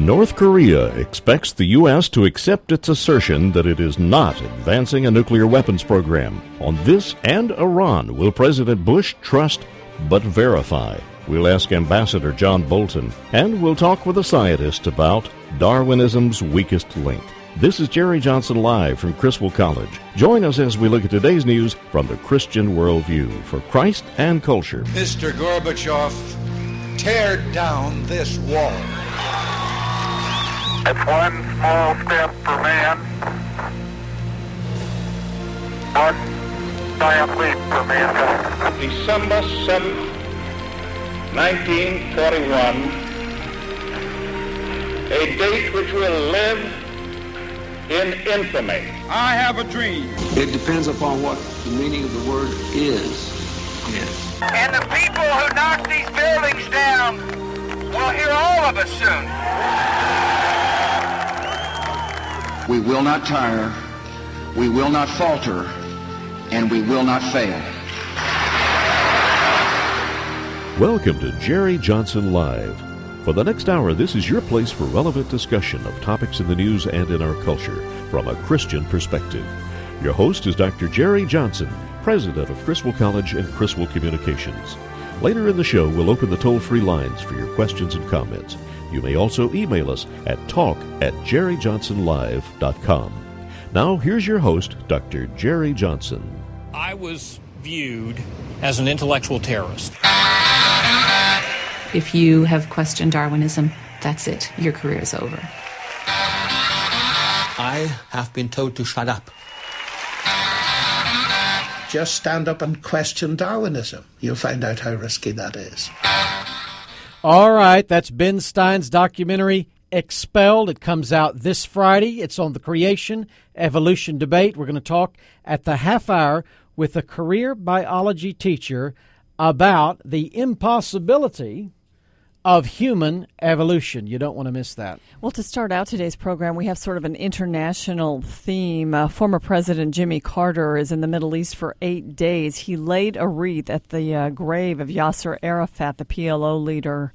North Korea expects the U.S. to accept its assertion that it is not advancing a nuclear weapons program. On this and Iran, will President Bush trust but verify? We'll ask Ambassador John Bolton, and we'll talk with a scientist about Darwinism's weakest link. This is Jerry Johnson live from Criswell College. Join us as we look at today's news from the Christian worldview for Christ and culture. Mr. Gorbachev, tear down this wall. It's one small step for man, one giant leap for mankind. December 7th, 1941, a date which will live in infamy. I have a dream. It depends upon what the meaning of the word is. Yes. And the people who knock these buildings down will hear all of us soon. We will not tire, we will not falter, and we will not fail. Welcome to Jerry Johnson Live. For the next hour, this is your place for relevant discussion of topics in the news and in our culture from a Christian perspective. Your host is Dr. Jerry Johnson, president of Criswell College and Criswell Communications. Later in the show, we'll open the toll free lines for your questions and comments. You may also email us at talk at jerryjohnsonlive.com. Now, here's your host, Dr. Jerry Johnson. I was viewed as an intellectual terrorist. If you have questioned Darwinism, that's it. Your career is over. I have been told to shut up. Just stand up and question Darwinism. You'll find out how risky that is. All right, that's Ben Stein's documentary Expelled. It comes out this Friday. It's on the creation evolution debate. We're going to talk at the half hour with a career biology teacher about the impossibility of human evolution. You don't want to miss that. Well, to start out today's program, we have sort of an international theme. Uh, former President Jimmy Carter is in the Middle East for eight days. He laid a wreath at the uh, grave of Yasser Arafat, the PLO leader.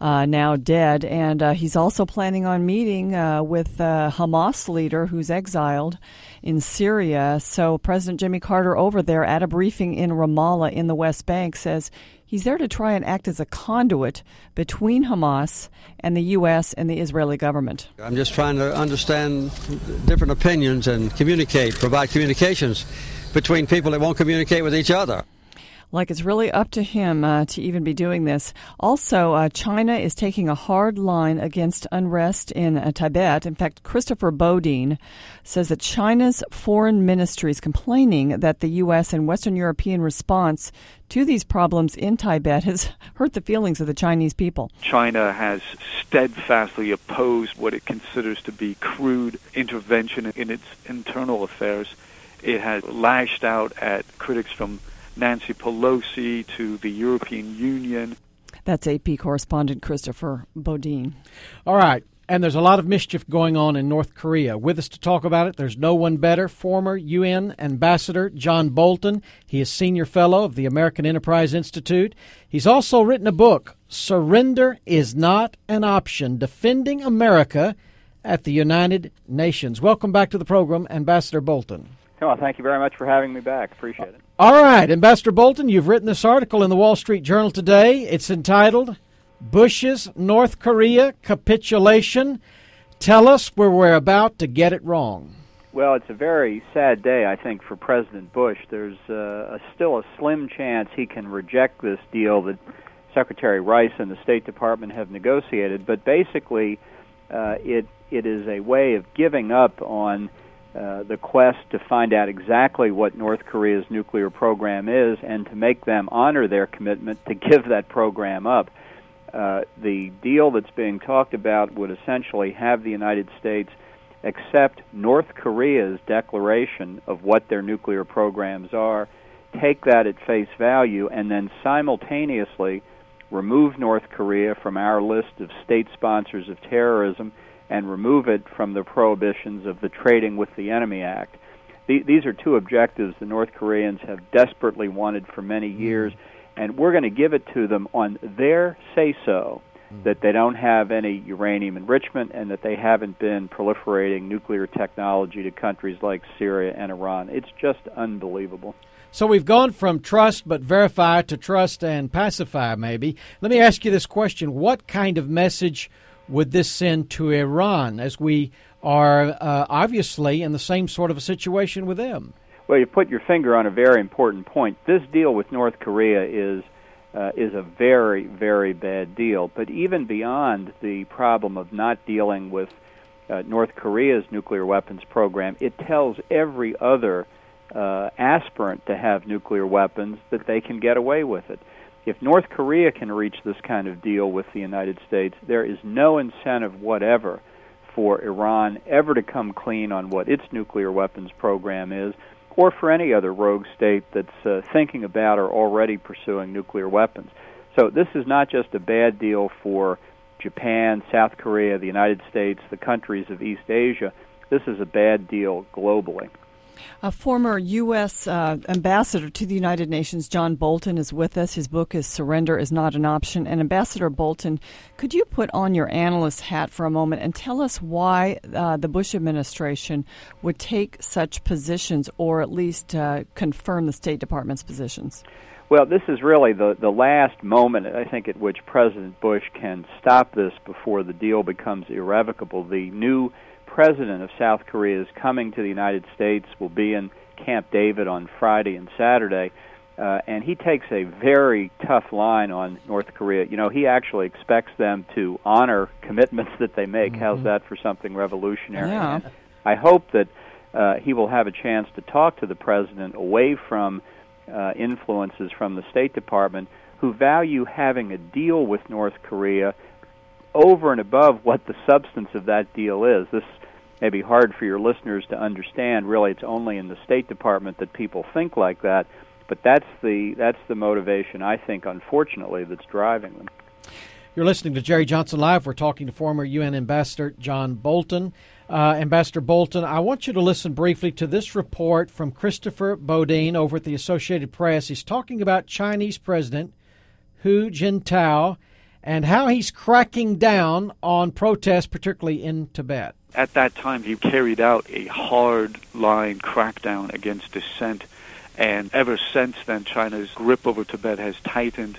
Uh, now dead, and uh, he's also planning on meeting uh, with uh, Hamas leader who's exiled in Syria. So President Jimmy Carter over there at a briefing in Ramallah in the West Bank says He's there to try and act as a conduit between Hamas and the U.S. and the Israeli government. I'm just trying to understand different opinions and communicate, provide communications between people that won't communicate with each other like it's really up to him uh, to even be doing this. Also, uh, China is taking a hard line against unrest in uh, Tibet. In fact, Christopher Bodeen says that China's foreign ministry is complaining that the U.S. and Western European response to these problems in Tibet has hurt the feelings of the Chinese people. China has steadfastly opposed what it considers to be crude intervention in its internal affairs. It has lashed out at critics from Nancy Pelosi to the European Union. That's AP correspondent Christopher Bodeen. All right. And there's a lot of mischief going on in North Korea. With us to talk about it, there's no one better. Former UN Ambassador John Bolton. He is Senior Fellow of the American Enterprise Institute. He's also written a book, Surrender is Not an Option Defending America at the United Nations. Welcome back to the program, Ambassador Bolton. Well, thank you very much for having me back. Appreciate it. All right, Ambassador Bolton, you've written this article in the Wall Street Journal today. It's entitled Bush's North Korea Capitulation. Tell us where we're about to get it wrong. Well, it's a very sad day, I think, for President Bush. There's uh, a, still a slim chance he can reject this deal that Secretary Rice and the State Department have negotiated. But basically, uh, it it is a way of giving up on uh, the quest to find out exactly what North Korea's nuclear program is and to make them honor their commitment to give that program up. Uh, the deal that's being talked about would essentially have the United States accept North Korea's declaration of what their nuclear programs are, take that at face value, and then simultaneously remove North Korea from our list of state sponsors of terrorism and remove it from the prohibitions of the Trading with the Enemy Act. these are two objectives the North Koreans have desperately wanted for many mm-hmm. years, and we're going to give it to them on their say so. that they don't have any uranium enrichment, and that they haven't been proliferating nuclear technology to countries like Syria and Iran. It's just unbelievable. So we've gone from trust but verify to trust and pacify, maybe. Let me ask you this question What kind of message would this send to Iran as we are uh, obviously in the same sort of a situation with them? Well, you put your finger on a very important point. This deal with North Korea is uh, is a very, very bad deal. But even beyond the problem of not dealing with uh, North Korea's nuclear weapons program, it tells every other uh, aspirant to have nuclear weapons that they can get away with it. If North Korea can reach this kind of deal with the United States, there is no incentive whatever for Iran ever to come clean on what its nuclear weapons program is, or for any other rogue state that's uh, thinking about or already pursuing nuclear weapons. So this is not just a bad deal for Japan, South Korea, the United States, the countries of East Asia. This is a bad deal globally. A former U.S. Uh, ambassador to the United Nations, John Bolton, is with us. His book is Surrender is Not an Option. And Ambassador Bolton, could you put on your analyst hat for a moment and tell us why uh, the Bush administration would take such positions or at least uh, confirm the State Department's positions? Well, this is really the, the last moment, I think, at which President Bush can stop this before the deal becomes irrevocable. The new president of South Korea is coming to the United States, will be in Camp David on Friday and Saturday, uh, and he takes a very tough line on North Korea. You know, he actually expects them to honor commitments that they make. Mm-hmm. How's that for something revolutionary? Yeah. I hope that uh, he will have a chance to talk to the president away from uh, influences from the State Department who value having a deal with North Korea over and above what the substance of that deal is. This may be hard for your listeners to understand. Really, it's only in the State Department that people think like that. But that's the that's the motivation I think, unfortunately, that's driving them. You're listening to Jerry Johnson Live. We're talking to former UN Ambassador John Bolton. Uh, Ambassador Bolton, I want you to listen briefly to this report from Christopher Bodeen over at the Associated Press. He's talking about Chinese President Hu Jintao and how he's cracking down on protests, particularly in Tibet. At that time, he carried out a hard line crackdown against dissent, and ever since then, China's grip over Tibet has tightened.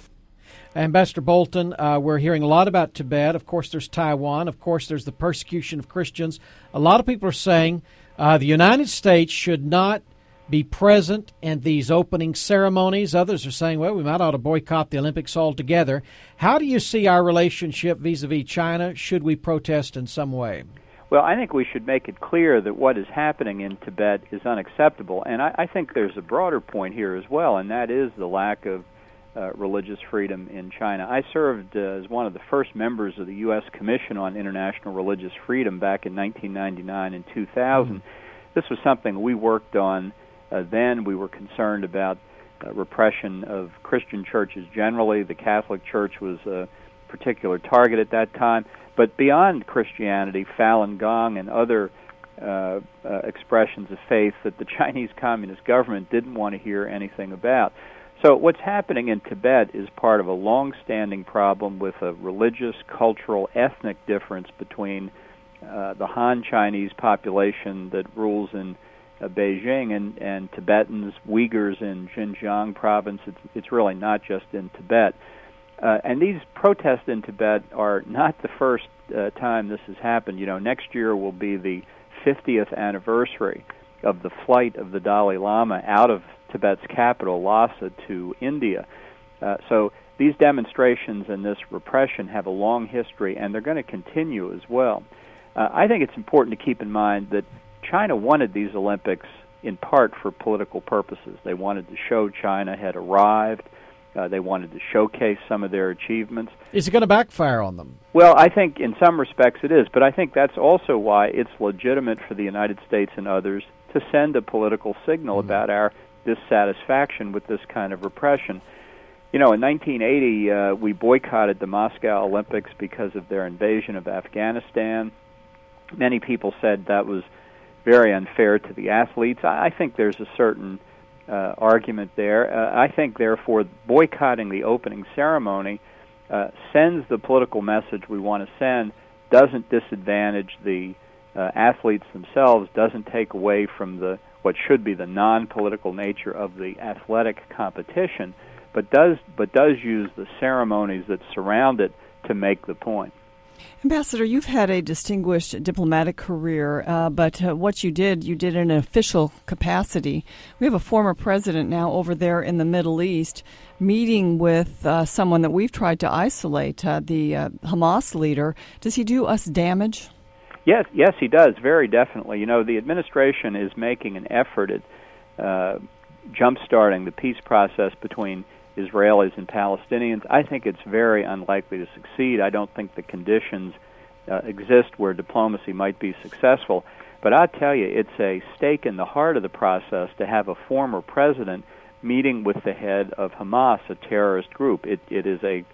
Ambassador Bolton, uh, we're hearing a lot about Tibet. Of course, there's Taiwan. Of course, there's the persecution of Christians. A lot of people are saying uh, the United States should not be present in these opening ceremonies. Others are saying, well, we might ought to boycott the Olympics altogether. How do you see our relationship vis a vis China? Should we protest in some way? Well, I think we should make it clear that what is happening in Tibet is unacceptable. And I, I think there's a broader point here as well, and that is the lack of uh, religious freedom in China. I served uh, as one of the first members of the U.S. Commission on International Religious Freedom back in 1999 and 2000. Mm-hmm. This was something we worked on then we were concerned about uh, repression of Christian churches generally. The Catholic Church was a particular target at that time. But beyond Christianity, Falun Gong and other uh, uh, expressions of faith that the Chinese Communist government didn't want to hear anything about. So, what's happening in Tibet is part of a long standing problem with a religious, cultural, ethnic difference between uh, the Han Chinese population that rules in uh, Beijing and, and Tibetans, Uyghurs in Xinjiang province. It's, it's really not just in Tibet. Uh, and these protests in Tibet are not the first uh, time this has happened. You know, next year will be the 50th anniversary of the flight of the Dalai Lama out of Tibet's capital, Lhasa, to India. Uh, so these demonstrations and this repression have a long history, and they're going to continue as well. Uh, I think it's important to keep in mind that China wanted these Olympics in part for political purposes. They wanted to show China had arrived. Uh, they wanted to showcase some of their achievements. Is it going to backfire on them? Well, I think in some respects it is, but I think that's also why it's legitimate for the United States and others to send a political signal mm-hmm. about our dissatisfaction with this kind of repression. You know, in 1980, uh, we boycotted the Moscow Olympics because of their invasion of Afghanistan. Many people said that was very unfair to the athletes. I, I think there's a certain uh, argument there. Uh, I think, therefore, boycotting the opening ceremony uh, sends the political message we want to send, doesn't disadvantage the uh, athletes themselves, doesn't take away from the what should be the non-political nature of the athletic competition, but does but does use the ceremonies that surround it to make the point. Ambassador, you've had a distinguished diplomatic career, uh, but uh, what you did, you did in an official capacity. We have a former president now over there in the Middle East meeting with uh, someone that we've tried to isolate, uh, the uh, Hamas leader. Does he do us damage? Yes, yes, he does, very definitely. You know, the administration is making an effort at uh, jump-starting the peace process between Israelis and Palestinians. I think it's very unlikely to succeed. I don't think the conditions uh, exist where diplomacy might be successful. But I tell you, it's a stake in the heart of the process to have a former president meeting with the head of Hamas, a terrorist group. It, it is a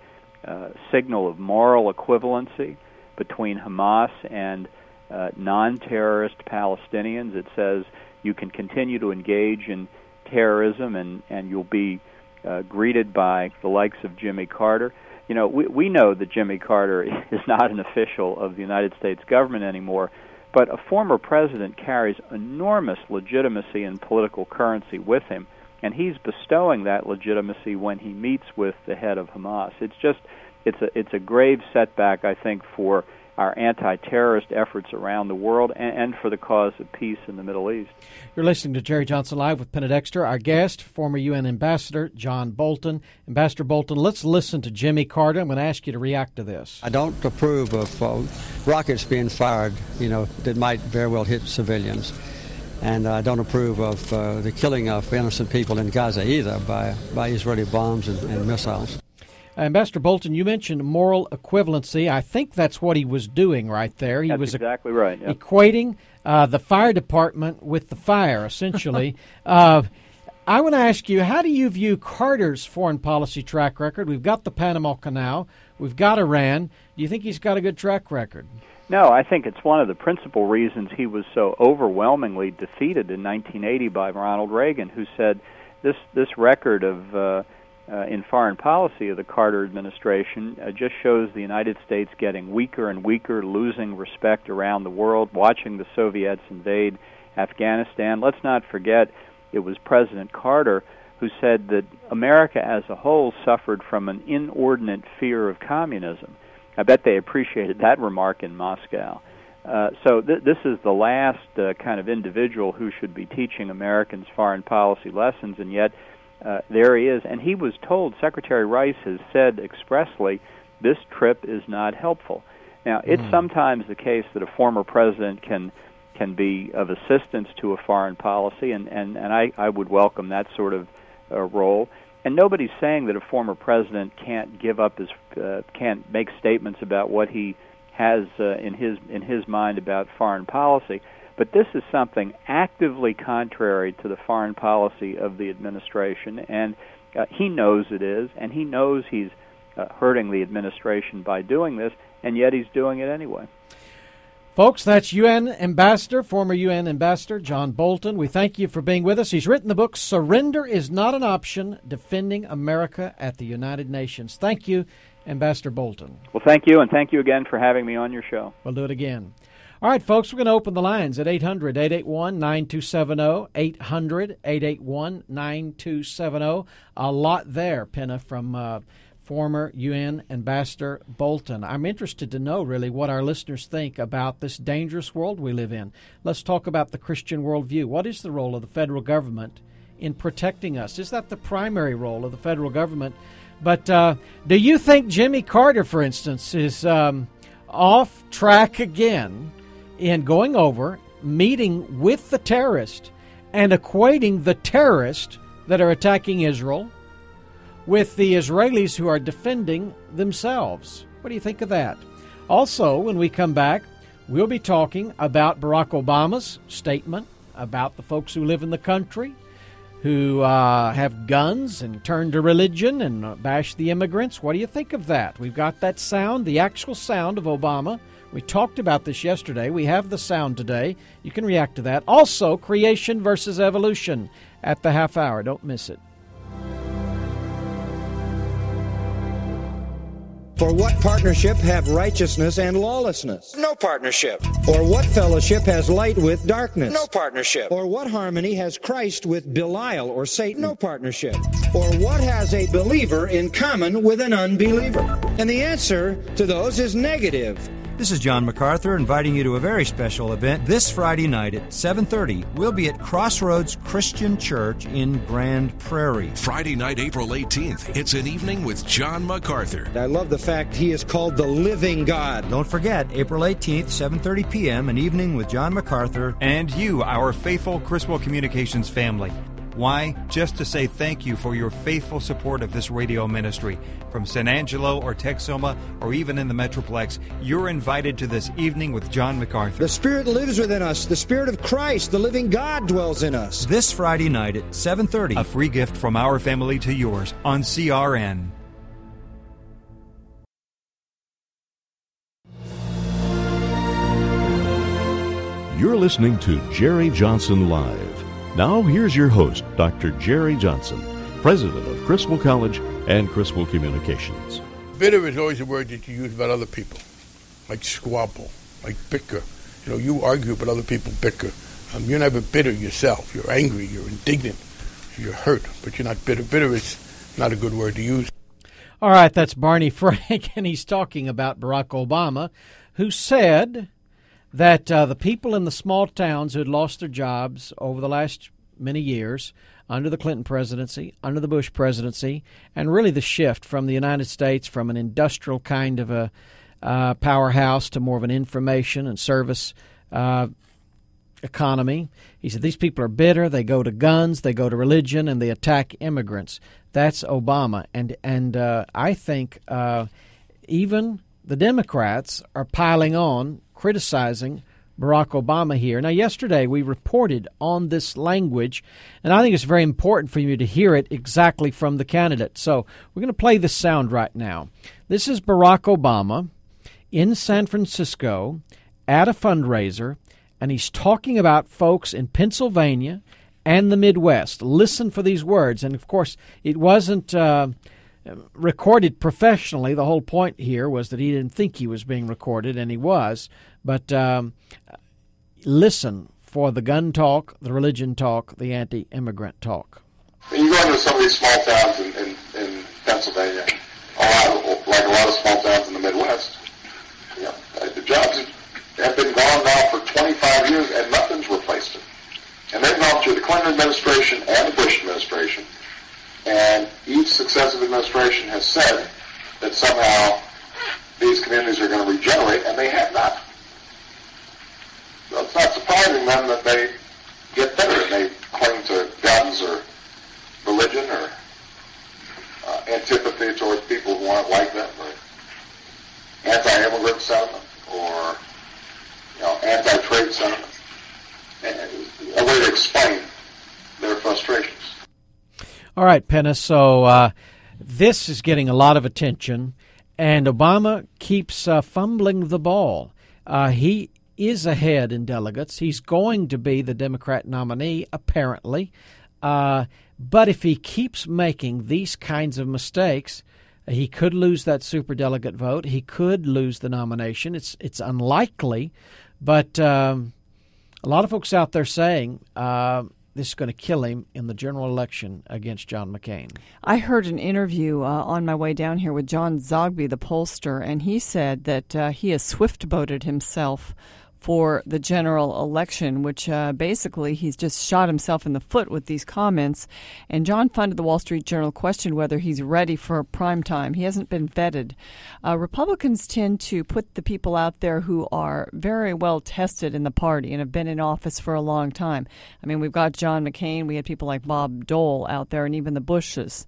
uh, signal of moral equivalency between Hamas and uh, non terrorist Palestinians. It says you can continue to engage in terrorism and, and you'll be uh, greeted by the likes of Jimmy Carter. You know, we, we know that Jimmy Carter is not an official of the United States government anymore, but a former president carries enormous legitimacy and political currency with him, and he's bestowing that legitimacy when he meets with the head of Hamas. It's just, it's a, it's a grave setback, I think, for our anti-terrorist efforts around the world and, and, for the cause of peace in the Middle East. You're listening to Jerry Johnson Live with Penna Dexter. Our guest, former UN Ambassador John Bolton. Ambassador Bolton, let's listen to Jimmy Carter. I'm going to ask you to react to this. I don't approve of uh, rockets being fired, you know, that might very well hit civilians. And I don't approve of uh, the killing of innocent people in Gaza either by, by Israeli bombs and, and missiles. Ambassador Bolton, you mentioned moral equivalency. I think that's what he was doing right there. He that's was exactly right. Yep. Equating uh, the fire department with the fire, essentially. uh, I want to ask you, how do you view Carter's foreign policy track record? We've got the Panama Canal, we've got Iran. Do you think he's got a good track record? No, I think it's one of the principal reasons he was so overwhelmingly defeated in 1980 by Ronald Reagan, who said this this record of uh, uh, in foreign policy of the Carter administration uh, just shows the United States getting weaker and weaker, losing respect around the world, watching the Soviets invade Afghanistan. Let's not forget it was President Carter who said that America as a whole suffered from an inordinate fear of communism. I bet they appreciated that remark in Moscow. Uh, so th- this is the last uh, kind of individual who should be teaching Americans foreign policy lessons, and yet uh, there he is, and he was told. Secretary Rice has said expressly, this trip is not helpful. Now, it's mm. sometimes the case that a former president can can be of assistance to a foreign policy, and and and I I would welcome that sort of uh, role. And nobody's saying that a former president can't give up his uh, can't make statements about what he has uh, in his in his mind about foreign policy. But this is something actively contrary to the foreign policy of the administration, and uh, he knows it is, and he knows he's uh, hurting the administration by doing this, and yet he's doing it anyway. Folks, that's UN Ambassador, former UN Ambassador John Bolton. We thank you for being with us. He's written the book Surrender is Not an Option Defending America at the United Nations. Thank you, Ambassador Bolton. Well, thank you, and thank you again for having me on your show. We'll do it again. All right, folks, we're going to open the lines at 800 881 9270. 800 881 9270. A lot there, Penna, from uh, former UN Ambassador Bolton. I'm interested to know, really, what our listeners think about this dangerous world we live in. Let's talk about the Christian worldview. What is the role of the federal government in protecting us? Is that the primary role of the federal government? But uh, do you think Jimmy Carter, for instance, is um, off track again? In going over, meeting with the terrorist, and equating the terrorists that are attacking Israel with the Israelis who are defending themselves. What do you think of that? Also, when we come back, we'll be talking about Barack Obama's statement about the folks who live in the country who uh, have guns and turn to religion and bash the immigrants. What do you think of that? We've got that sound, the actual sound of Obama we talked about this yesterday. We have the sound today. You can react to that. Also, creation versus evolution at the half hour. Don't miss it. For what partnership have righteousness and lawlessness? No partnership. Or what fellowship has light with darkness? No partnership. Or what harmony has Christ with Belial or Satan? No partnership. Or what has a believer in common with an unbeliever? And the answer to those is negative. This is John MacArthur inviting you to a very special event this Friday night at 7:30. We'll be at Crossroads Christian Church in Grand Prairie. Friday night, April 18th. It's an evening with John MacArthur. I love the fact he is called the living God. Don't forget, April 18th, 7:30 p.m., an evening with John MacArthur and you, our faithful Criswell Communications family. Why? Just to say thank you for your faithful support of this radio ministry. From San Angelo or Texoma or even in the Metroplex, you're invited to this evening with John MacArthur. The Spirit lives within us. The Spirit of Christ, the living God, dwells in us. This Friday night at 7:30. A free gift from our family to yours on CRN. You're listening to Jerry Johnson Live. Now, here's your host, Dr. Jerry Johnson, president of Criswell College and Criswell Communications. Bitter is always a word that you use about other people, like squabble, like bicker. You know, you argue, but other people bicker. Um, you're never bitter yourself. You're angry, you're indignant, you're hurt, but you're not bitter. Bitter is not a good word to use. All right, that's Barney Frank, and he's talking about Barack Obama, who said that uh, the people in the small towns who had lost their jobs over the last many years under the Clinton presidency, under the Bush presidency, and really the shift from the United States from an industrial kind of a uh, powerhouse to more of an information and service uh, economy. He said these people are bitter. They go to guns, they go to religion, and they attack immigrants. That's Obama, and and uh, I think uh, even the Democrats are piling on criticizing Barack Obama here. Now, yesterday we reported on this language, and I think it's very important for you to hear it exactly from the candidate. So we're going to play the sound right now. This is Barack Obama in San Francisco at a fundraiser, and he's talking about folks in Pennsylvania and the Midwest. Listen for these words. And of course, it wasn't. Uh, recorded professionally. The whole point here was that he didn't think he was being recorded, and he was. But um, listen for the gun talk, the religion talk, the anti immigrant talk. You go into some of these small towns in, in, in Pennsylvania, a lot like a lot of small towns in the Midwest, you know, the jobs have been gone now for 25 years and nothing's replaced it. And they've gone through the Clinton administration and the Bush administration, and each successive administration has said that somehow these communities are going to regenerate, and they have not. So it's not surprising then that they get better and they cling to guns or religion or uh, antipathy towards people who aren't like them or anti-immigrant sentiment or you know, anti-trade sentiment. And a way to explain their frustrations. All right, Penna. So uh, this is getting a lot of attention, and Obama keeps uh, fumbling the ball. Uh, he is ahead in delegates. He's going to be the Democrat nominee, apparently. Uh, but if he keeps making these kinds of mistakes, he could lose that superdelegate vote. He could lose the nomination. It's it's unlikely, but um, a lot of folks out there saying uh, this is going to kill him in the general election against John McCain. I heard an interview uh, on my way down here with John Zogby, the pollster, and he said that uh, he has swift boated himself for the general election, which uh, basically he's just shot himself in the foot with these comments. And John funded the Wall Street Journal questioned whether he's ready for prime time. He hasn't been vetted. Uh, Republicans tend to put the people out there who are very well tested in the party and have been in office for a long time. I mean, we've got John McCain, we had people like Bob Dole out there, and even the Bushes.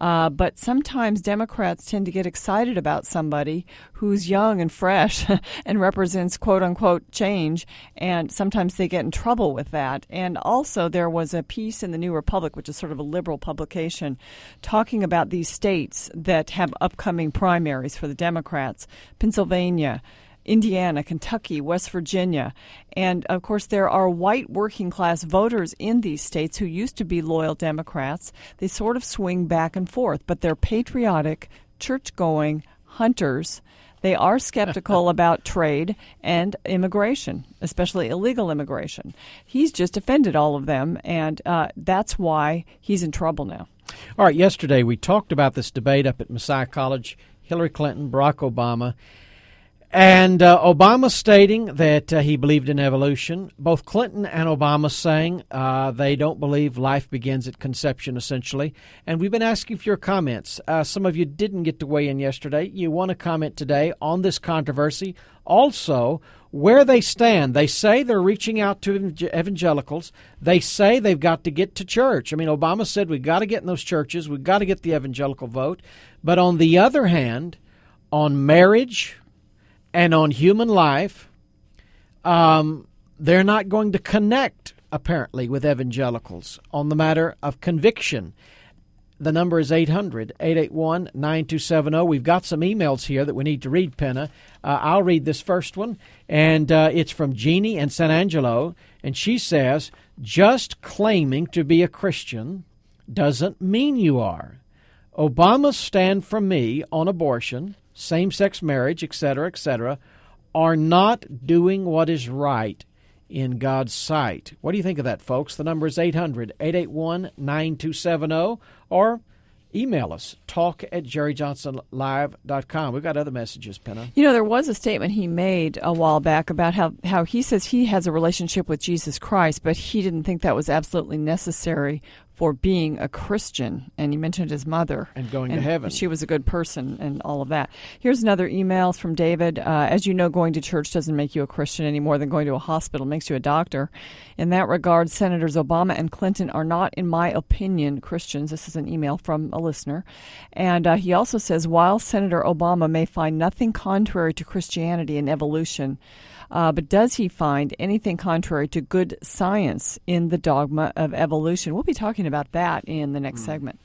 Uh, but sometimes Democrats tend to get excited about somebody who's young and fresh and represents quote unquote change, and sometimes they get in trouble with that. And also, there was a piece in the New Republic, which is sort of a liberal publication, talking about these states that have upcoming primaries for the Democrats Pennsylvania. Indiana, Kentucky, West Virginia. And of course, there are white working class voters in these states who used to be loyal Democrats. They sort of swing back and forth, but they're patriotic, church going, hunters. They are skeptical about trade and immigration, especially illegal immigration. He's just offended all of them, and uh, that's why he's in trouble now. All right, yesterday we talked about this debate up at Messiah College Hillary Clinton, Barack Obama. And uh, Obama stating that uh, he believed in evolution. Both Clinton and Obama saying uh, they don't believe life begins at conception, essentially. And we've been asking for your comments. Uh, some of you didn't get to weigh in yesterday. You want to comment today on this controversy. Also, where they stand. They say they're reaching out to evangelicals. They say they've got to get to church. I mean, Obama said we've got to get in those churches, we've got to get the evangelical vote. But on the other hand, on marriage, and on human life, um, they're not going to connect, apparently, with evangelicals on the matter of conviction. The number is 800 881 9270. We've got some emails here that we need to read, Penna. Uh, I'll read this first one, and uh, it's from Jeannie in San Angelo, and she says, Just claiming to be a Christian doesn't mean you are. Obama's stand for me on abortion same sex marriage, etc., etc., are not doing what is right in God's sight. What do you think of that, folks? The number is 800 881 9270 or email us talk at jerryjohnsonlive.com we've got other messages penna you know there was a statement he made a while back about how, how he says he has a relationship with jesus christ but he didn't think that was absolutely necessary for being a Christian. And he mentioned his mother. And going and to heaven. She was a good person and all of that. Here's another email from David. Uh, as you know, going to church doesn't make you a Christian any more than going to a hospital makes you a doctor. In that regard, Senators Obama and Clinton are not, in my opinion, Christians. This is an email from a listener. And uh, he also says while Senator Obama may find nothing contrary to Christianity and evolution, uh, but does he find anything contrary to good science in the dogma of evolution? We'll be talking about that in the next mm. segment.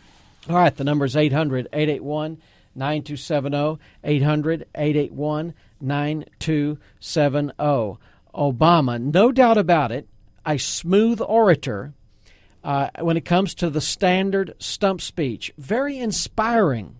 All right, the number is 800 881 9270. 800 881 9270. Obama, no doubt about it, a smooth orator uh, when it comes to the standard stump speech. Very inspiring.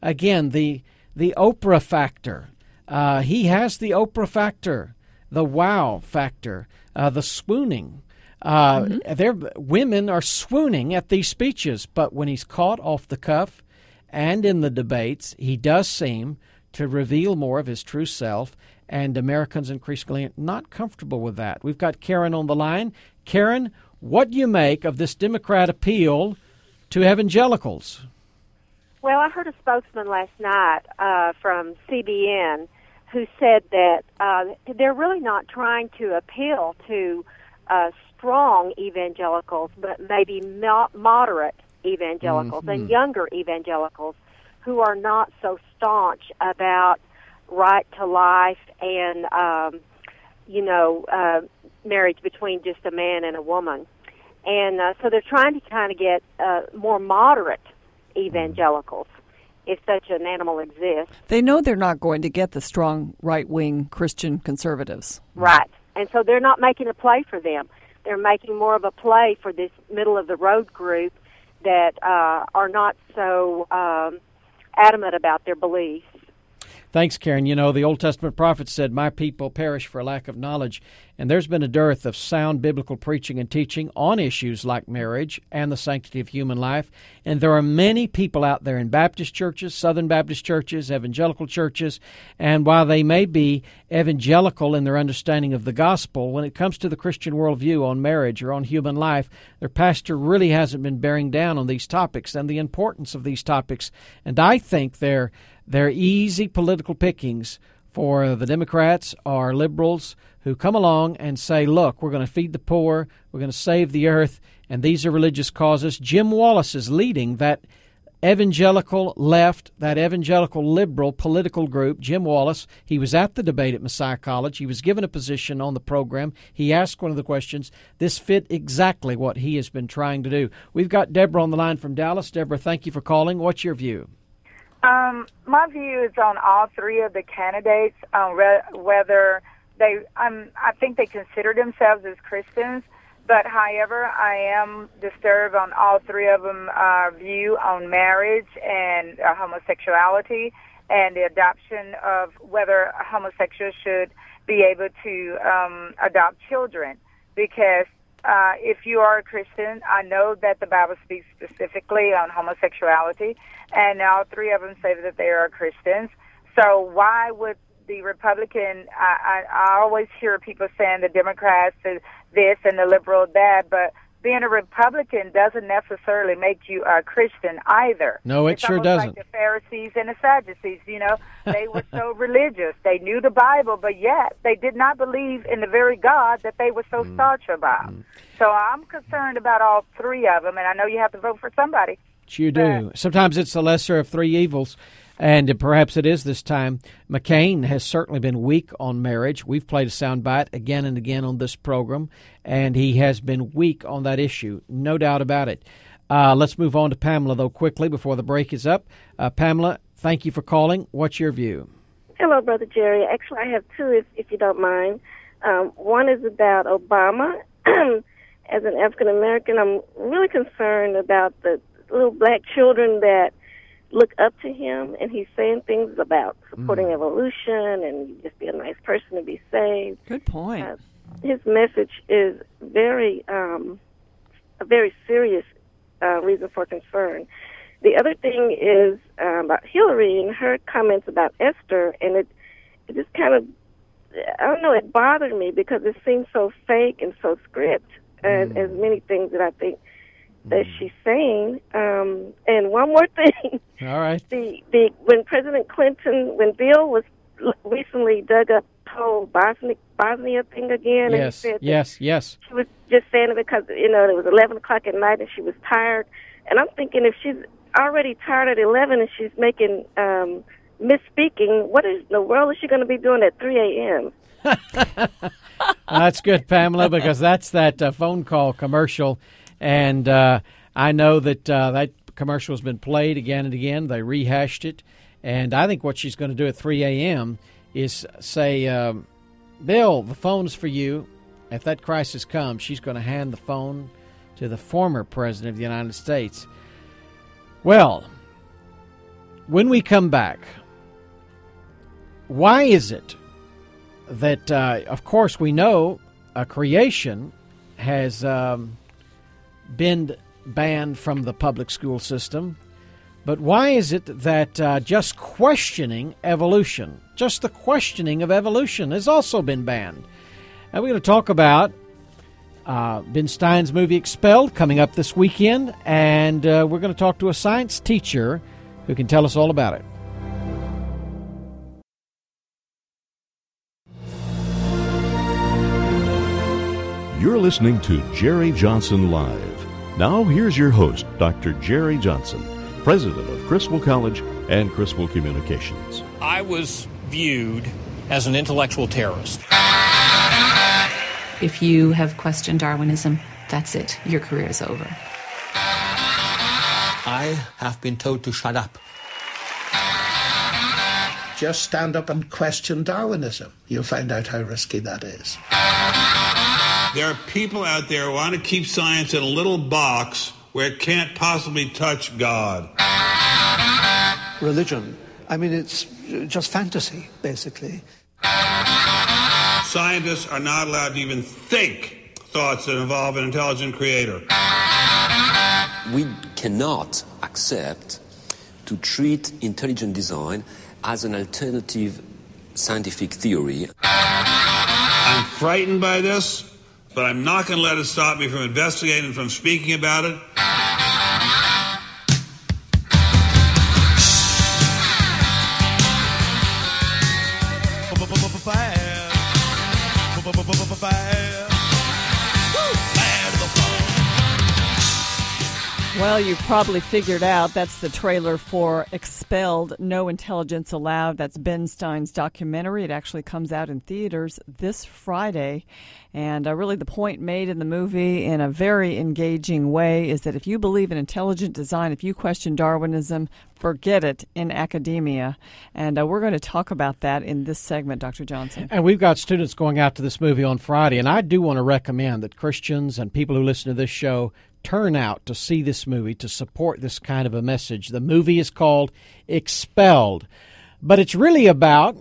Again, the, the Oprah factor. Uh, he has the Oprah factor the wow factor, uh, the swooning. Uh, mm-hmm. women are swooning at these speeches, but when he's caught off the cuff and in the debates, he does seem to reveal more of his true self, and Americans increasingly not comfortable with that. We've got Karen on the line. Karen, what do you make of this Democrat appeal to evangelicals? Well, I heard a spokesman last night uh, from CBN who said that uh, they're really not trying to appeal to uh, strong evangelicals, but maybe mo- moderate evangelicals mm-hmm. and younger evangelicals who are not so staunch about right to life and um, you know uh, marriage between just a man and a woman, and uh, so they're trying to kind of get uh, more moderate evangelicals if such an animal exists. They know they're not going to get the strong right wing Christian conservatives. Right. And so they're not making a play for them. They're making more of a play for this middle of the road group that uh, are not so um, adamant about their beliefs. Thanks, Karen. You know, the Old Testament prophets said, My people perish for lack of knowledge. And there's been a dearth of sound biblical preaching and teaching on issues like marriage and the sanctity of human life. And there are many people out there in Baptist churches, Southern Baptist churches, evangelical churches. And while they may be evangelical in their understanding of the gospel, when it comes to the Christian worldview on marriage or on human life, their pastor really hasn't been bearing down on these topics and the importance of these topics. And I think they're they're easy political pickings for the Democrats or liberals who come along and say, look, we're going to feed the poor, we're going to save the earth, and these are religious causes. Jim Wallis is leading that evangelical left, that evangelical liberal political group, Jim Wallis. He was at the debate at Messiah College. He was given a position on the program. He asked one of the questions. This fit exactly what he has been trying to do. We've got Deborah on the line from Dallas. Deborah, thank you for calling. What's your view? Um, my view is on all three of the candidates on re- whether they. Um, I think they consider themselves as Christians, but however, I am disturbed on all three of them uh, view on marriage and uh, homosexuality and the adoption of whether homosexuals should be able to um, adopt children. Because uh, if you are a Christian, I know that the Bible speaks specifically on homosexuality, and all three of them say that they are Christians. So why would the Republican? I, I, I always hear people saying the Democrats this and the liberal that, but being a Republican doesn't necessarily make you a Christian either. No, it it's sure doesn't. Like the Pharisees and the Sadducees, you know, they were so religious. They knew the Bible, but yet they did not believe in the very God that they were so mm. staunch about. Mm. So I'm concerned about all three of them, and I know you have to vote for somebody. You do. Sometimes it's the lesser of three evils, and perhaps it is this time. McCain has certainly been weak on marriage. We've played a soundbite again and again on this program, and he has been weak on that issue, no doubt about it. Uh, let's move on to Pamela, though, quickly before the break is up. Uh, Pamela, thank you for calling. What's your view? Hello, Brother Jerry. Actually, I have two, if, if you don't mind. Um, one is about Obama. As an African American, I'm really concerned about the little black children that look up to him, and he's saying things about supporting evolution and just be a nice person to be saved. Good point. Uh, his message is very, um, a very serious uh, reason for concern. The other thing is um, about Hillary and her comments about Esther, and it it just kind of I don't know it bothered me because it seems so fake and so script, and as many things that I think that she's saying. Um, and one more thing, All right. the the when President Clinton, when Bill was recently dug up whole Bosnia Bosnia thing again, and Yes, said that yes, yes. she was just saying it because you know it was eleven o'clock at night and she was tired. And I'm thinking if she's already tired at eleven and she's making um misspeaking, what is in the world is she going to be doing at three a.m.? That's good, Pamela, because that's that uh, phone call commercial, and uh, I know that uh, that commercial has been played again and again. They rehashed it, and I think what she's going to do at 3 a.m. is say, um, "Bill, the phone's for you." If that crisis comes, she's going to hand the phone to the former president of the United States. Well, when we come back, why is it that, uh, of course, we know a creation has um, been banned from the public school system, but why is it that uh, just questioning evolution, just the questioning of evolution, has also been banned? And we're going to talk about uh, Ben Stein's movie Expelled coming up this weekend, and uh, we're going to talk to a science teacher who can tell us all about it. You're listening to Jerry Johnson Live. Now, here's your host, Dr. Jerry Johnson, president of Criswell College and Criswell Communications. I was viewed as an intellectual terrorist. If you have questioned Darwinism, that's it. Your career is over. I have been told to shut up. Just stand up and question Darwinism. You'll find out how risky that is. There are people out there who want to keep science in a little box where it can't possibly touch God. Religion. I mean, it's just fantasy, basically. Scientists are not allowed to even think thoughts that involve an intelligent creator. We cannot accept to treat intelligent design as an alternative scientific theory. I'm frightened by this, but I'm not going to let it stop me from investigating, from speaking about it. Well, you've probably figured out that's the trailer for Expelled No Intelligence Allowed. That's Ben Stein's documentary. It actually comes out in theaters this Friday. And uh, really, the point made in the movie in a very engaging way is that if you believe in intelligent design, if you question Darwinism, forget it in academia. And uh, we're going to talk about that in this segment, Dr. Johnson. And we've got students going out to this movie on Friday, and I do want to recommend that Christians and people who listen to this show turn out to see this movie to support this kind of a message. The movie is called Expelled. But it's really about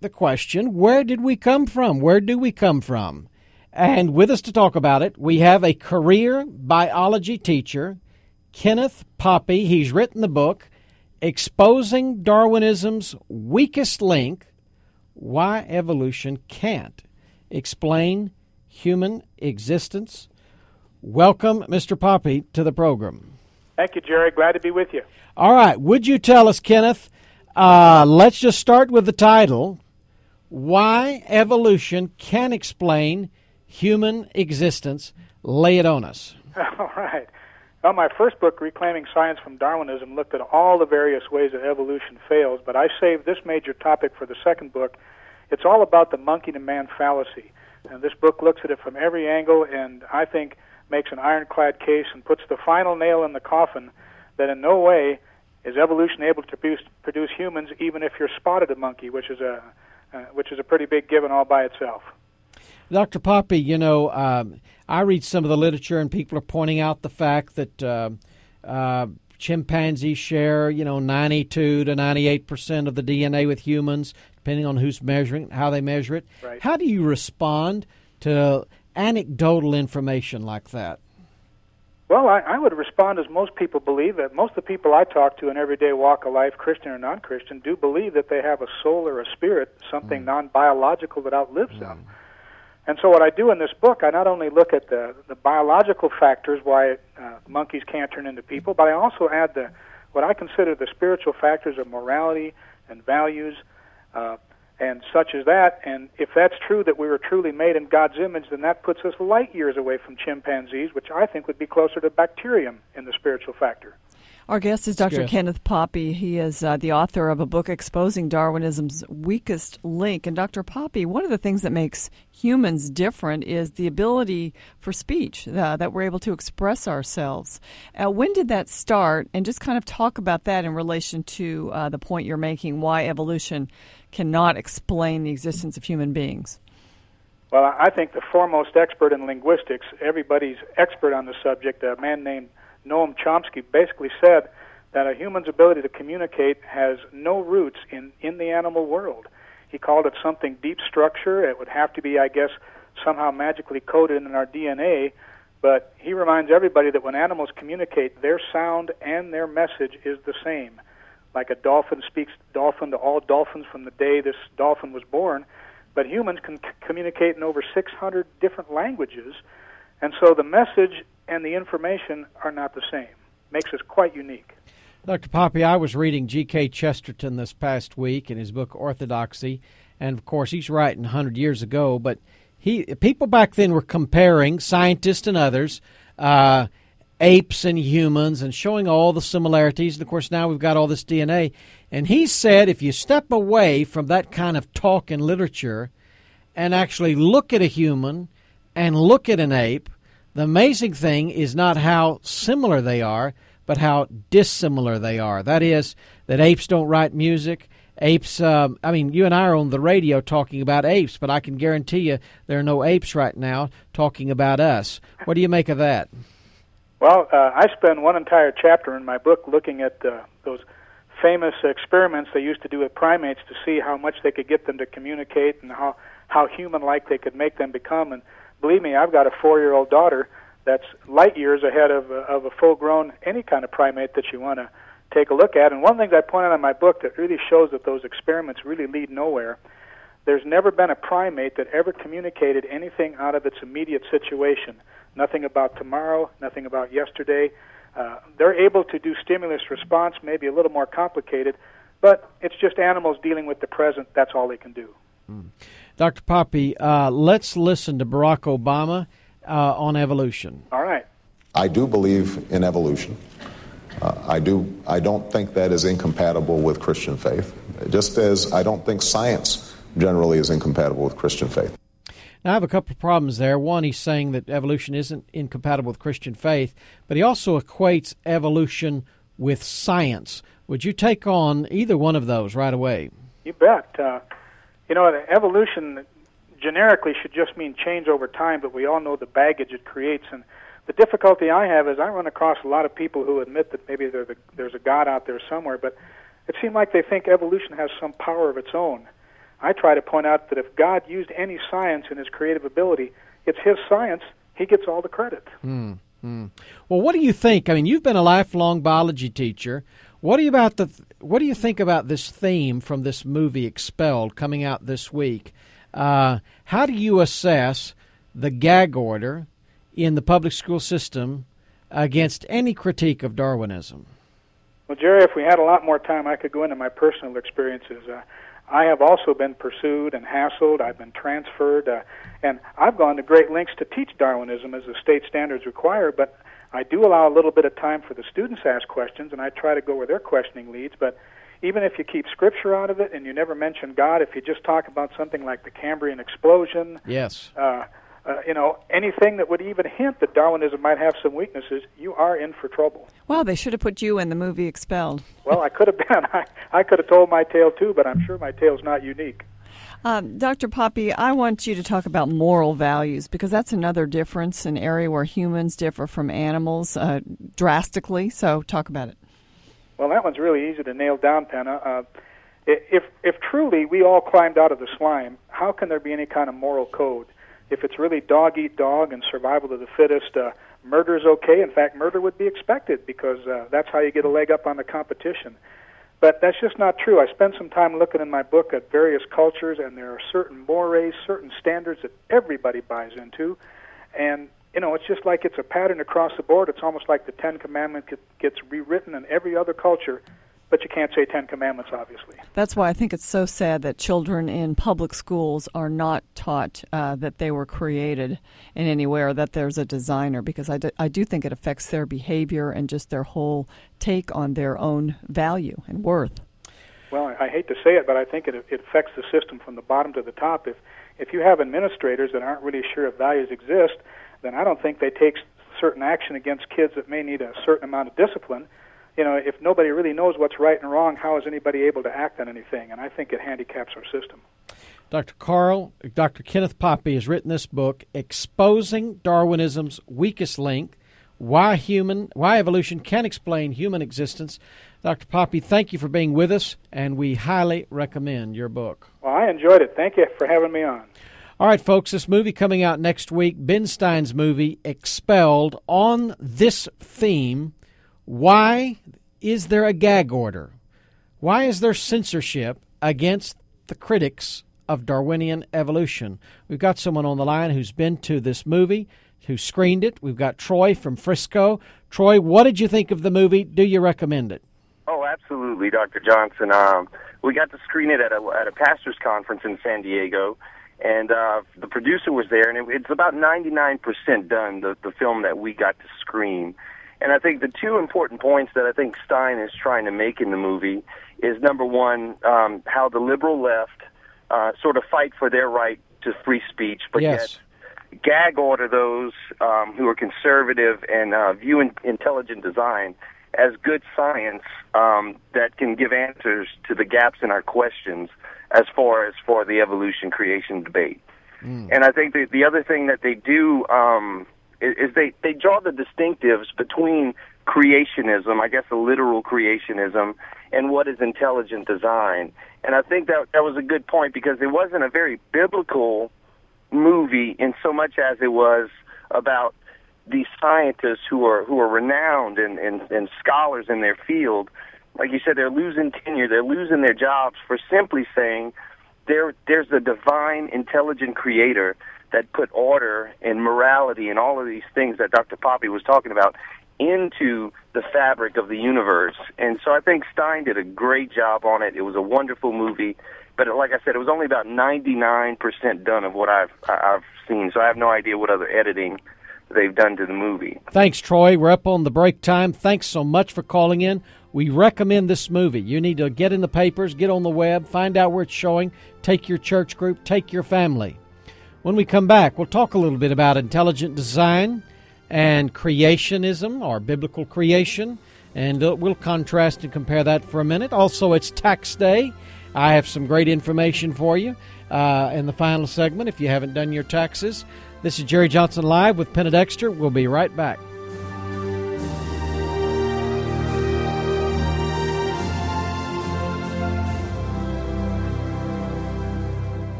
the question where did we come from? Where do we come from? And with us to talk about it, we have a career biology teacher, Kenneth Poppe. He's written the book, Exposing Darwinism's Weakest Link Why Evolution Can't Explain Human Existence. Welcome, Mr. Poppe, to the program. Thank you, Jerry. Glad to be with you. All right. Would you tell us, Kenneth? Uh, let's just start with the title Why Evolution Can Explain Human Existence. Lay it on us. All right. Well, my first book, Reclaiming Science from Darwinism, looked at all the various ways that evolution fails, but I saved this major topic for the second book. It's all about the monkey to man fallacy. And this book looks at it from every angle and I think makes an ironclad case and puts the final nail in the coffin that in no way is evolution able to produce, produce humans even if you're spotted a monkey, which is a uh, which is a pretty big given all by itself. Dr. Poppe, you know, um, I read some of the literature, and people are pointing out the fact that uh, uh, chimpanzees share, you know, 92 to 98 percent of the DNA with humans, depending on who's measuring, how they measure it. Right. How do you respond to anecdotal information like that? Well, I, I would respond as most people believe that most of the people I talk to in everyday walk of life, Christian or non-Christian, do believe that they have a soul or a spirit, something mm. non-biological that outlives mm. them. And so, what I do in this book, I not only look at the, the biological factors why uh, monkeys can't turn into people, but I also add the what I consider the spiritual factors of morality and values, uh, and such as that. And if that's true that we were truly made in God's image, then that puts us light years away from chimpanzees, which I think would be closer to bacterium in the spiritual factor. Our guest is Dr. Kenneth Poppe. He is uh, the author of a book exposing Darwinism's weakest link. And Dr. Poppe, one of the things that makes humans different is the ability for speech, uh, that we're able to express ourselves. Uh, when did that start? And just kind of talk about that in relation to uh, the point you're making why evolution cannot explain the existence of human beings. Well, I think the foremost expert in linguistics, everybody's expert on the subject, a man named Noam Chomsky basically said that a human's ability to communicate has no roots in, in the animal world. He called it something deep structure. It would have to be, I guess, somehow magically coded in our DNA. But he reminds everybody that when animals communicate, their sound and their message is the same. Like a dolphin speaks dolphin to all dolphins from the day this dolphin was born, but humans can c- communicate in over 600 different languages. And so the message and the information are not the same. Makes us quite unique. Dr. Poppe, I was reading G.K. Chesterton this past week in his book Orthodoxy, and of course he's writing 100 years ago, but he people back then were comparing scientists and others uh, apes and humans and showing all the similarities. And of course, now we've got all this DNA. And he said if you step away from that kind of talk in literature and actually look at a human and look at an ape, the amazing thing is not how similar they are, but how dissimilar they are. That is, that apes don't write music. Apes, um, I mean, you and I are on the radio talking about apes, but I can guarantee you there are no apes right now talking about us. What do you make of that? Well, uh, I spend one entire chapter in my book looking at uh, those famous experiments they used to do with primates to see how much they could get them to communicate and how how human-like they could make them become. And believe me, I've got a four-year-old daughter that's light years ahead of of a full-grown any kind of primate that you want to take a look at. And one thing I point out in my book that really shows that those experiments really lead nowhere. There's never been a primate that ever communicated anything out of its immediate situation. Nothing about tomorrow, nothing about yesterday. Uh, they're able to do stimulus response, maybe a little more complicated, but it's just animals dealing with the present. That's all they can do. Mm. Dr. Poppe, uh, let's listen to Barack Obama uh, on evolution. All right. I do believe in evolution. Uh, I do. I don't think that is incompatible with Christian faith. Just as I don't think science generally is incompatible with Christian faith. Now, I have a couple of problems there. One, he's saying that evolution isn't incompatible with Christian faith, but he also equates evolution with science. Would you take on either one of those right away? You bet. Uh, you know, evolution generically should just mean change over time, but we all know the baggage it creates. And the difficulty I have is I run across a lot of people who admit that maybe the, there's a God out there somewhere, but it seems like they think evolution has some power of its own. I try to point out that if God used any science in his creative ability, it's his science. He gets all the credit. Hmm. Hmm. Well, what do you think? I mean, you've been a lifelong biology teacher. What do you about the? What do you think about this theme from this movie Expelled coming out this week? Uh, how do you assess the gag order in the public school system against any critique of Darwinism? Well, Jerry, if we had a lot more time, I could go into my personal experiences. Uh, I have also been pursued and hassled. I've been transferred, uh, and I've gone to great lengths to teach Darwinism as the state standards require. But I do allow a little bit of time for the students to ask questions, and I try to go where their questioning leads. But even if you keep Scripture out of it and you never mention God, if you just talk about something like the Cambrian explosion, yes, uh, uh, you know, anything that would even hint that Darwinism might have some weaknesses, you are in for trouble. Well, they should have put you in the movie Expelled. Well, I could have been. I, I could have told my tale too, but I'm sure my tale's not unique. Um, Dr. Poppe, I want you to talk about moral values because that's another difference, an area where humans differ from animals uh, drastically. So, talk about it. Well, that one's really easy to nail down, Penna. Uh, if if truly we all climbed out of the slime, how can there be any kind of moral code? If it's really dog eat dog and survival of the fittest, uh, murder is okay. In fact, murder would be expected because uh, that's how you get a leg up on the competition. But that's just not true. I spent some time looking in my book at various cultures, and there are certain mores, certain standards that everybody buys into. And, you know, it's just like it's a pattern across the board. It's almost like the Ten Commandments gets rewritten in every other culture but you can't say Ten Commandments, obviously. That's why I think it's so sad that children in public schools are not taught uh, that they were created in any way or that there's a designer, because I do, I do think it affects their behavior and just their whole take on their own value and worth. Well, I, I hate to say it, but I think it, it affects the system from the bottom to the top. If if you have administrators that aren't really sure if values exist, then I don't think they take certain action against kids that may need a certain amount of discipline you know, if nobody really knows what's right and wrong, how is anybody able to act on anything? And I think it handicaps our system. Dr. Carl, Dr. Kenneth Poppe has written this book, Exposing Darwinism's Weakest Link Why Human, Why Evolution Can Explain Human Existence. Dr. Poppe, thank you for being with us, and we highly recommend your book. Well, I enjoyed it. Thank you for having me on. All right, folks, this movie coming out next week, Ben Stein's movie, Expelled, on this theme why is there a gag order? Why is there censorship against the critics of Darwinian evolution? We've got someone on the line who's been to this movie, who screened it. We've got Troy from Frisco. Troy, what did you think of the movie? Do you recommend it? Oh, absolutely, Dr. Johnson. Um, we got to screen it at a, at a pastor's conference in San Diego, and uh, the producer was there, and it, it's about 99% done, the, the film that we got to screen. And I think the two important points that I think Stein is trying to make in the movie is number one, um, how the liberal left uh, sort of fight for their right to free speech, but yes. yet gag order those um, who are conservative and uh, view in- intelligent design as good science um, that can give answers to the gaps in our questions as far as for the evolution creation debate. Mm. And I think the, the other thing that they do um, is they they draw the distinctives between creationism, I guess a literal creationism, and what is intelligent design. And I think that that was a good point because it wasn't a very biblical movie in so much as it was about these scientists who are who are renowned and, and, and scholars in their field. Like you said, they're losing tenure, they're losing their jobs for simply saying there there's a divine intelligent creator that put order and morality and all of these things that Dr. Poppe was talking about into the fabric of the universe. And so I think Stein did a great job on it. It was a wonderful movie, but like I said, it was only about 99% done of what I've I've seen. So I have no idea what other editing they've done to the movie. Thanks, Troy. We're up on the break time. Thanks so much for calling in. We recommend this movie. You need to get in the papers, get on the web, find out where it's showing, take your church group, take your family. When we come back, we'll talk a little bit about intelligent design and creationism or biblical creation, and uh, we'll contrast and compare that for a minute. Also, it's tax day. I have some great information for you uh, in the final segment if you haven't done your taxes. This is Jerry Johnson Live with Penna Dexter. We'll be right back.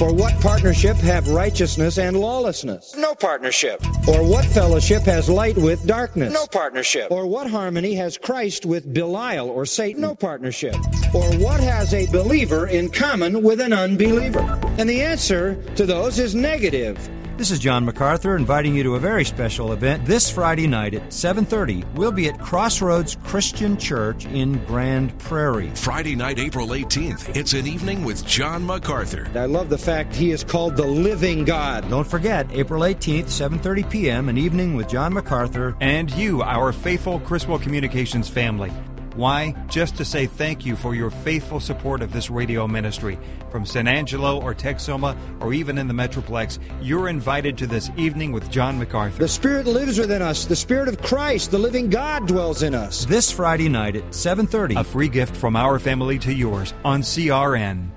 For what partnership have righteousness and lawlessness? No partnership. Or what fellowship has light with darkness? No partnership. Or what harmony has Christ with Belial or Satan? No partnership. Or what has a believer in common with an unbeliever? And the answer to those is negative. This is John MacArthur inviting you to a very special event this Friday night at 7:30. We'll be at Crossroads Christian Church in Grand Prairie. Friday night, April 18th. It's an evening with John MacArthur. I love the fact he is called the living God. Don't forget, April 18th, 7:30 p.m., an evening with John MacArthur and you, our faithful Criswell Communications family. Why? Just to say thank you for your faithful support of this radio ministry. From San Angelo or Texoma or even in the Metroplex, you're invited to this evening with John MacArthur. The Spirit lives within us. The Spirit of Christ, the living God, dwells in us. This Friday night at 7:30, a free gift from our family to yours on CRN.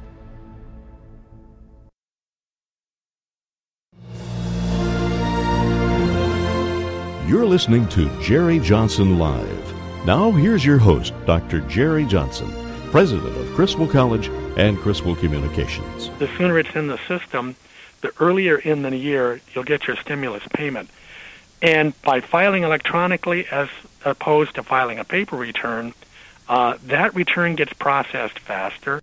You're listening to Jerry Johnson Live. Now, here's your host, Dr. Jerry Johnson, president of Criswell College and Criswell Communications. The sooner it's in the system, the earlier in the year you'll get your stimulus payment. And by filing electronically as opposed to filing a paper return, uh, that return gets processed faster.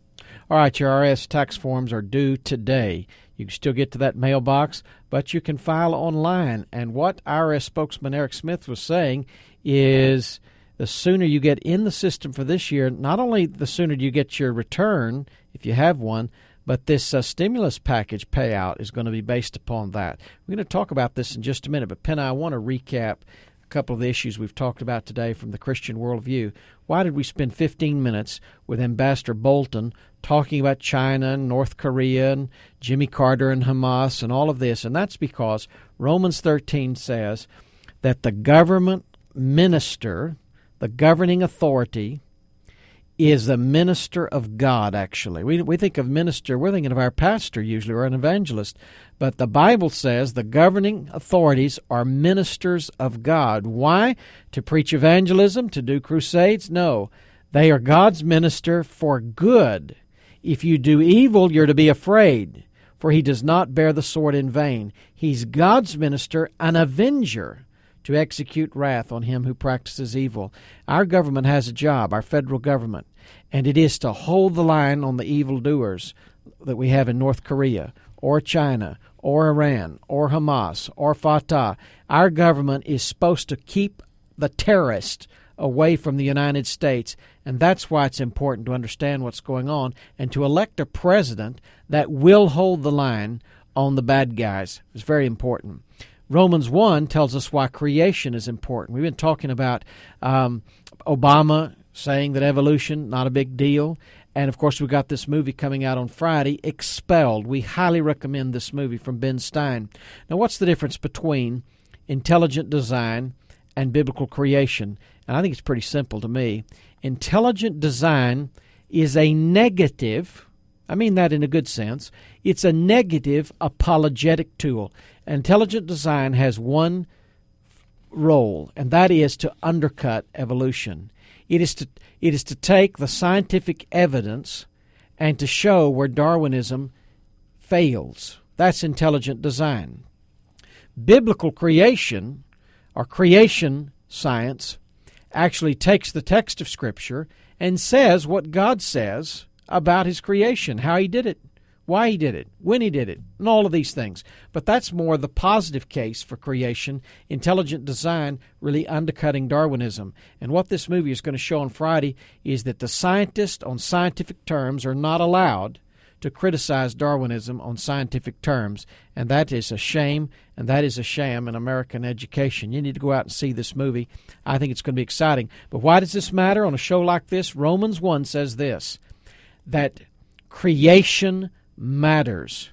All right, your IRS tax forms are due today. You can still get to that mailbox, but you can file online. And what IRS spokesman Eric Smith was saying is the sooner you get in the system for this year, not only the sooner you get your return, if you have one, but this uh, stimulus package payout is going to be based upon that. We're going to talk about this in just a minute, but Penna, I want to recap a couple of the issues we've talked about today from the Christian worldview. Why did we spend 15 minutes with Ambassador Bolton talking about China and North Korea and Jimmy Carter and Hamas and all of this? And that's because Romans 13 says that the government minister the governing authority is the minister of God, actually. We, we think of minister, we're thinking of our pastor usually, or an evangelist. But the Bible says the governing authorities are ministers of God. Why? To preach evangelism, to do crusades? No. They are God's minister for good. If you do evil, you're to be afraid, for he does not bear the sword in vain. He's God's minister, an avenger to execute wrath on him who practices evil. Our government has a job, our federal government, and it is to hold the line on the evildoers that we have in North Korea or China or Iran or Hamas or Fatah. Our government is supposed to keep the terrorists away from the United States, and that's why it's important to understand what's going on and to elect a president that will hold the line on the bad guys. It's very important. Romans 1 tells us why creation is important. We've been talking about um, Obama saying that evolution, not a big deal. And of course, we've got this movie coming out on Friday, Expelled. We highly recommend this movie from Ben Stein. Now, what's the difference between intelligent design and biblical creation? And I think it's pretty simple to me. Intelligent design is a negative, I mean that in a good sense, it's a negative apologetic tool. Intelligent design has one role, and that is to undercut evolution. It is to it is to take the scientific evidence and to show where Darwinism fails. That's intelligent design. Biblical creation or creation science actually takes the text of Scripture and says what God says about His creation, how He did it why he did it, when he did it, and all of these things. But that's more the positive case for creation, intelligent design really undercutting Darwinism. And what this movie is going to show on Friday is that the scientists on scientific terms are not allowed to criticize Darwinism on scientific terms. And that is a shame, and that is a sham in American education. You need to go out and see this movie. I think it's going to be exciting. But why does this matter on a show like this? Romans 1 says this that creation matters.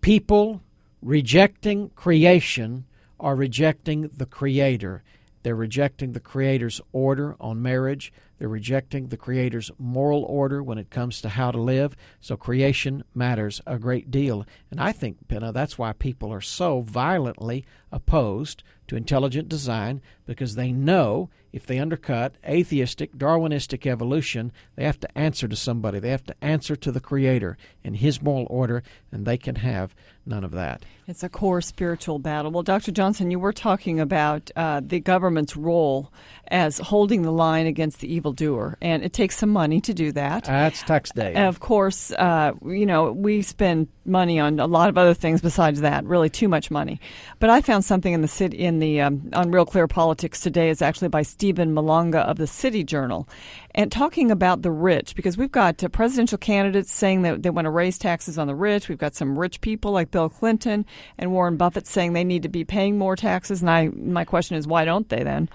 People rejecting creation are rejecting the Creator. They're rejecting the Creator's order on marriage. They're rejecting the Creator's moral order when it comes to how to live. So creation matters a great deal. And I think, Penna, that's why people are so violently opposed to intelligent design because they know if they undercut atheistic, Darwinistic evolution, they have to answer to somebody. They have to answer to the Creator and His moral order, and they can have none of that. It's a core spiritual battle. Well, Dr. Johnson, you were talking about uh, the government's role as holding the line against the evildoer, and it takes some money to do that. That's tax day. And of course, uh, you know, we spend money on a lot of other things besides that, really too much money. But I found something in the city, in the um, on Real Clear Politics today is actually by Steven Malanga of the City Journal, and talking about the rich because we've got uh, presidential candidates saying that they want to raise taxes on the rich. We've got some rich people like Bill Clinton and Warren Buffett saying they need to be paying more taxes. And I, my question is, why don't they then?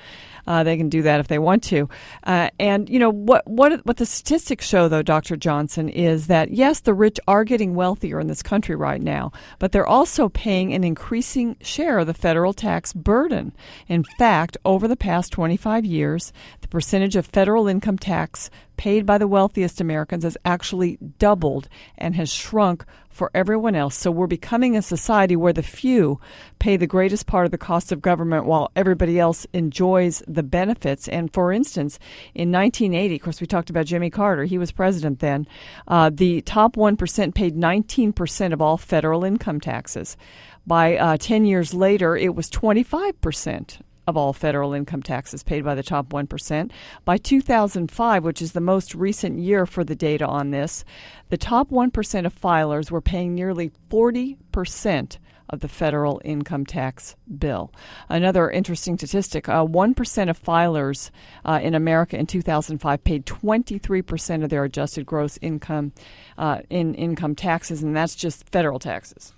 Uh, they can do that if they want to. Uh, and you know what what what the statistics show, though, Dr. Johnson, is that yes, the rich are getting wealthier in this country right now, but they're also paying an increasing share of the federal tax burden. In fact, over the past 25 years, the percentage of federal income tax paid by the wealthiest Americans has actually doubled and has shrunk for everyone else. So we're becoming a society where the few pay the greatest part of the cost of government while everybody else enjoys the benefits. And for instance, in 1980, of course, we talked about Jimmy Carter, he was president then, uh, the top 1% paid 19% of all federal income taxes. By uh, 10 years later, it was 25% of all federal income taxes paid by the top 1%. By 2005, which is the most recent year for the data on this, the top 1% of filers were paying nearly 40% of the federal income tax bill. Another interesting statistic uh, 1% of filers uh, in America in 2005 paid 23% of their adjusted gross income uh, in income taxes, and that's just federal taxes.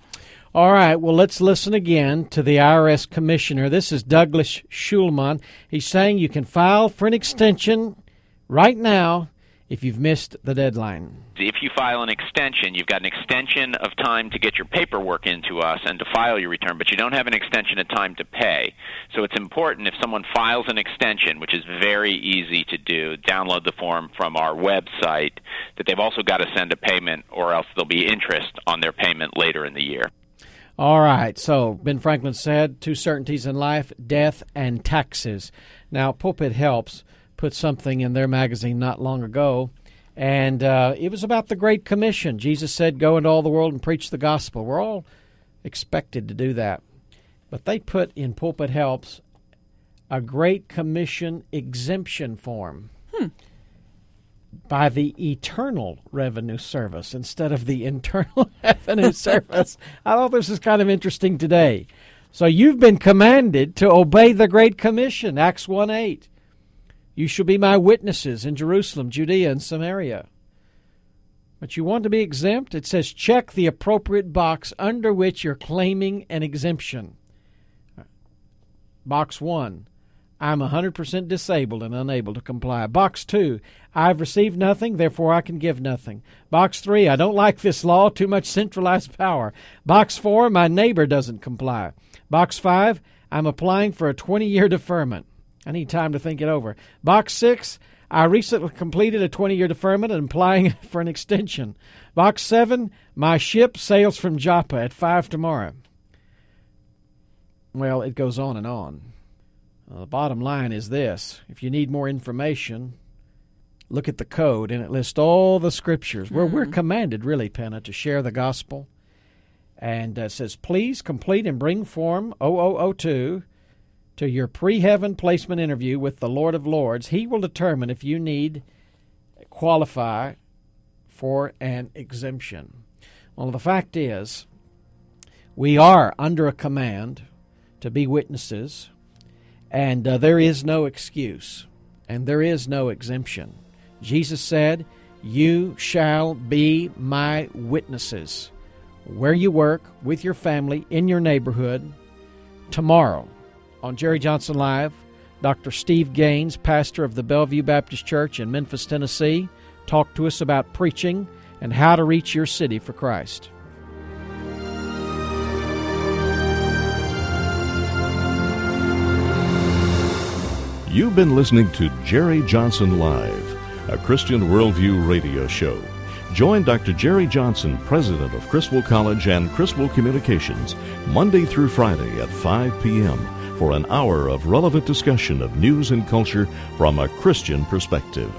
All right, well, let's listen again to the IRS commissioner. This is Douglas Shulman. He's saying you can file for an extension right now if you've missed the deadline. If you file an extension, you've got an extension of time to get your paperwork into us and to file your return, but you don't have an extension of time to pay. So it's important if someone files an extension, which is very easy to do, download the form from our website, that they've also got to send a payment or else there'll be interest on their payment later in the year. All right. So Ben Franklin said two certainties in life death and taxes. Now, Pulpit Helps put something in their magazine not long ago, and uh, it was about the Great Commission. Jesus said, Go into all the world and preach the gospel. We're all expected to do that. But they put in Pulpit Helps a Great Commission exemption form. By the Eternal Revenue Service instead of the Internal Revenue Service. I thought this was kind of interesting today. So you've been commanded to obey the Great Commission, Acts 1 8. You shall be my witnesses in Jerusalem, Judea, and Samaria. But you want to be exempt? It says check the appropriate box under which you're claiming an exemption. Box 1 I'm 100% disabled and unable to comply. Box 2, I've received nothing, therefore I can give nothing. Box 3, I don't like this law, too much centralized power. Box 4, my neighbor doesn't comply. Box 5, I'm applying for a 20 year deferment. I need time to think it over. Box 6, I recently completed a 20 year deferment and applying for an extension. Box 7, my ship sails from Joppa at 5 tomorrow. Well, it goes on and on. Uh, the bottom line is this if you need more information, look at the code and it lists all the scriptures where mm-hmm. we're commanded, really, Penna, to share the gospel. And uh, says, please complete and bring form 0002 to your pre heaven placement interview with the Lord of Lords. He will determine if you need qualify for an exemption. Well, the fact is, we are under a command to be witnesses and uh, there is no excuse, and there is no exemption. Jesus said, You shall be my witnesses where you work, with your family, in your neighborhood. Tomorrow on Jerry Johnson Live, Dr. Steve Gaines, pastor of the Bellevue Baptist Church in Memphis, Tennessee, talked to us about preaching and how to reach your city for Christ. You've been listening to Jerry Johnson Live, a Christian Worldview radio show. Join Dr. Jerry Johnson, president of Criswell College and Criswell Communications, Monday through Friday at 5 p.m. for an hour of relevant discussion of news and culture from a Christian perspective.